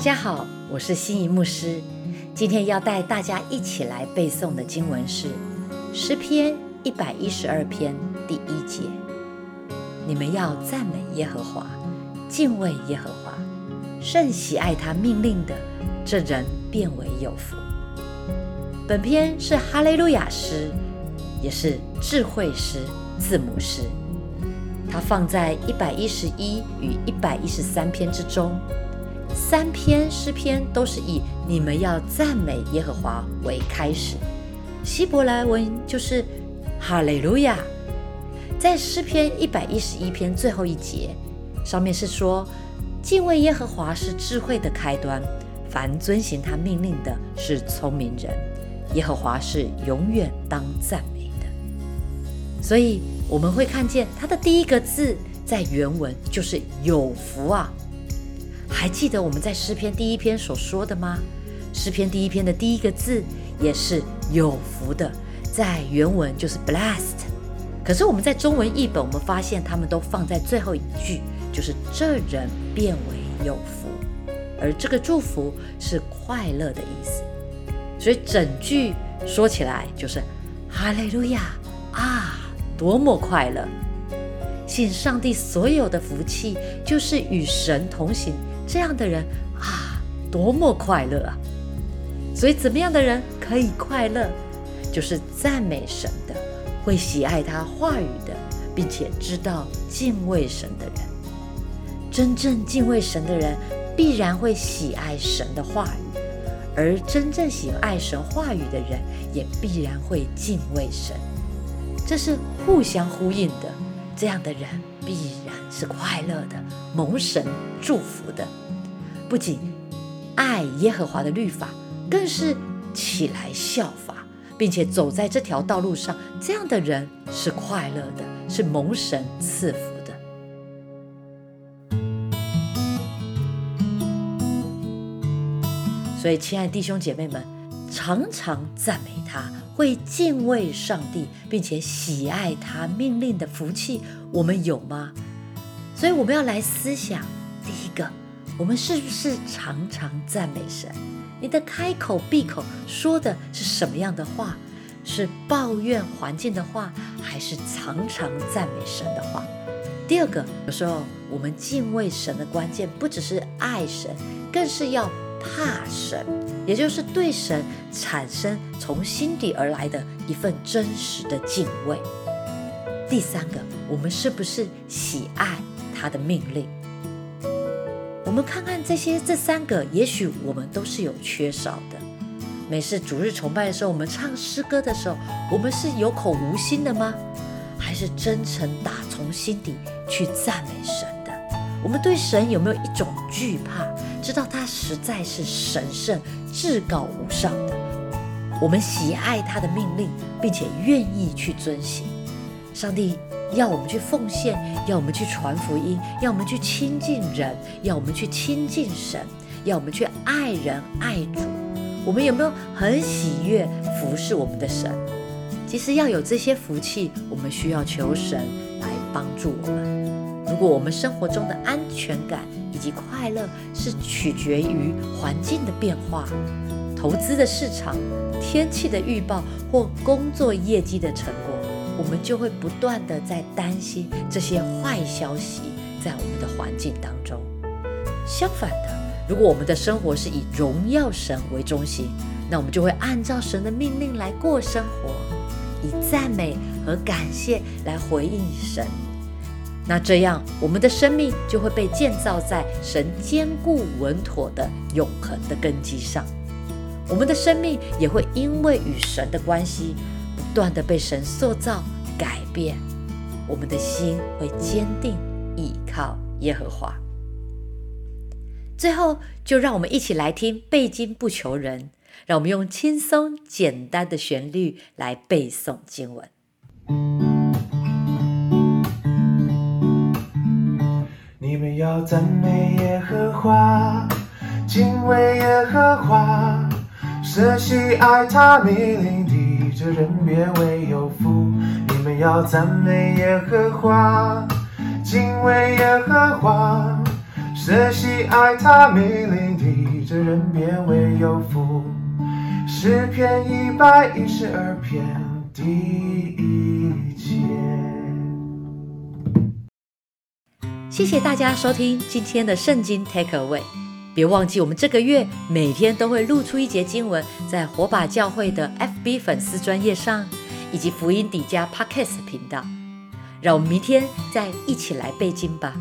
大家好，我是心仪牧师。今天要带大家一起来背诵的经文是诗篇一百一十二篇第一节：你们要赞美耶和华，敬畏耶和华，甚喜爱他命令的，这人变为有福。本篇是哈雷路亚诗，也是智慧诗、字母诗。它放在一百一十一与一百一十三篇之中。三篇诗篇都是以“你们要赞美耶和华”为开始，希伯来文就是“哈利路亚”。在诗篇一百一十一篇最后一节，上面是说：“敬畏耶和华是智慧的开端，凡遵行他命令的是聪明人。耶和华是永远当赞美的。”所以我们会看见它的第一个字在原文就是“有福啊”。还记得我们在诗篇第一篇所说的吗？诗篇第一篇的第一个字也是有福的，在原文就是 blessed。可是我们在中文译本，我们发现他们都放在最后一句，就是这人变为有福，而这个祝福是快乐的意思。所以整句说起来就是哈利路亚啊，多么快乐！信上帝所有的福气，就是与神同行。这样的人啊，多么快乐啊！所以，怎么样的人可以快乐？就是赞美神的，会喜爱他话语的，并且知道敬畏神的人。真正敬畏神的人，必然会喜爱神的话语；而真正喜爱神话语的人，也必然会敬畏神。这是互相呼应的。这样的人必然是快乐的，蒙神祝福的。不仅爱耶和华的律法，更是起来效法，并且走在这条道路上。这样的人是快乐的，是蒙神赐福的。所以，亲爱的弟兄姐妹们，常常赞美他。会敬畏上帝，并且喜爱他命令的福气，我们有吗？所以我们要来思想：第一个，我们是不是常常赞美神？你的开口闭口说的是什么样的话？是抱怨环境的话，还是常常赞美神的话？第二个，有时候我们敬畏神的关键，不只是爱神，更是要。怕神，也就是对神产生从心底而来的一份真实的敬畏。第三个，我们是不是喜爱他的命令？我们看看这些这三个，也许我们都是有缺少的。每次主日崇拜的时候，我们唱诗歌的时候，我们是有口无心的吗？还是真诚打从心底去赞美神的？我们对神有没有一种惧怕？知道他实在是神圣、至高无上的，我们喜爱他的命令，并且愿意去遵行。上帝要我们去奉献，要我们去传福音，要我们去亲近人，要我们去亲近神，要我们去爱人爱主。我们有没有很喜悦服侍我们的神？其实要有这些福气，我们需要求神来帮助我们。如果我们生活中的安全感，及快乐是取决于环境的变化、投资的市场、天气的预报或工作业绩的成果，我们就会不断的在担心这些坏消息在我们的环境当中。相反的，如果我们的生活是以荣耀神为中心，那我们就会按照神的命令来过生活，以赞美和感谢来回应神。那这样，我们的生命就会被建造在神坚固稳妥的永恒的根基上。我们的生命也会因为与神的关系，不断的被神塑造改变。我们的心会坚定依靠耶和华。最后，就让我们一起来听背经不求人，让我们用轻松简单的旋律来背诵经文。赞美耶和华，敬畏耶和华，舍弃爱他命令的，这人变为有福。你们要赞美耶和华，敬畏耶和华，舍弃爱他命令的。这人变为有福。诗篇一百一十二篇第一节。谢谢大家收听今天的圣经 Take Away。别忘记，我们这个月每天都会录出一节经文，在火把教会的 FB 粉丝专业上，以及福音底加 Podcast 频道。让我们明天再一起来背经吧。